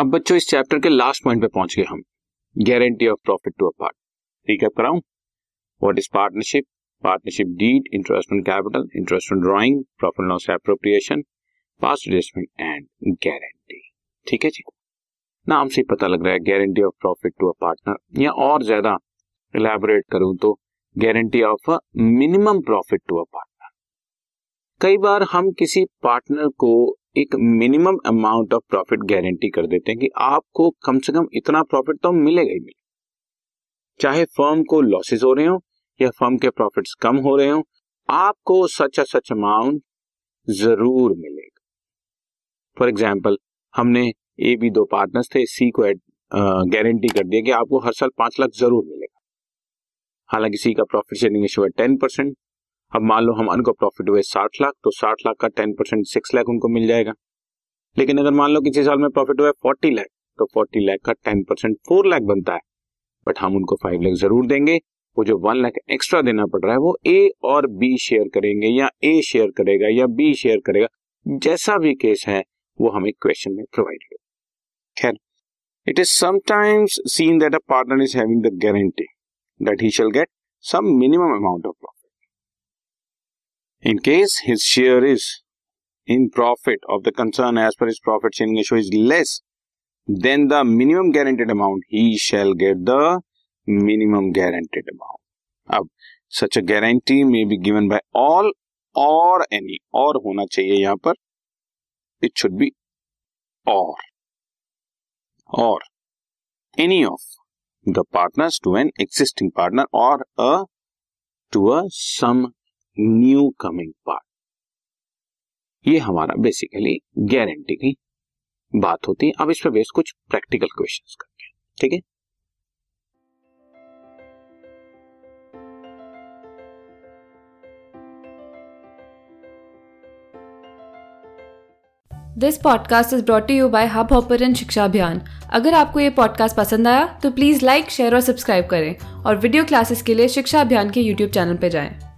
अब बच्चों, इस चैप्टर के लास्ट पॉइंट पे पहुँच गए हम। Guarantee of profit to a part है कराऊं? What is partnership partnership deed interest on capital interest on drawing profit loss appropriation past adjustment and guarantee ठीक है जी? नाम से पता लग रहा है guarantee of profit to a partner या और ज़्यादा इलेबोरेट करूँ तो guarantee of a minimum profit to a partner कई बार हम किसी पार्टनर को एक minimum amount of profit guarantee कर देते हैं कि आपको कम से कम इतना प्रॉफिट तो मिलेगा ही मिलेगा। चाहे फर्म को लॉसेस हो रहे हो या फर्म के प्रॉफिट्स कम हो रहे हो, आपको सच अ सच अमाउंट ज़रूर मिलेगा। फॉर एग्ज़ाम्पल हमने ए बी दो पार्टनर्स थे सी को गारंटी कर दिया कि आपको हर साल पाँच लाख ज़रूर मिलेगा। हालाँकि सी का प्रॉफिट शेयरिंग टेन परसेंट अब मान लो हम उनको प्रॉफिट हुए साठ लाख तो साठ लाख का टेन परसेंट सिक्स लाख उनको मिल जाएगा। लेकिन अगर मान लो किसी साल में प्रॉफिट हुआ फोर्टी लाख तो फोर्टी लाख का टेन परसेंट फोर लाख बनता है। बट हम उनको फाइव लाख ज़रूर देंगे। वो जो वन लाख एक्स्ट्रा देना पड़ रहा है, वो ए और बी शेयर करेंगे या ए शेयर करेगा या बी शेयर करेगा। जैसा भी केस है, वो हमें क्वेश्चन में प्रोवाइड करेगा। खैर it is sometimes seen that a partner is having the guarantee that he shall get some minimum amount of profit In case his share is in profit of the concern as per his profit sharing ratio is less than the minimum guaranteed amount, he shall get the minimum guaranteed amount. अब such a guarantee may be given by all or any और होना चाहिए यहां पर it should be or or any of the partners to an existing partner or a to a some new coming part ये हमारा basically guarantee की बात होती है। अब इस पर बेस कुछ प्रैक्टिकल क्वेश्चंस करते हैं। ठीक है? This podcast is brought you by Hubhopper Shiksha Abhiyan अगर आपको ये पॉडकास्ट पसंद आया तो प्लीज़ लाइक शेयर और सब्सक्राइब करें। और वीडियो क्लासेस के लिए शिक्षा अभियान के यूट्यूब चैनल पर जाएँ।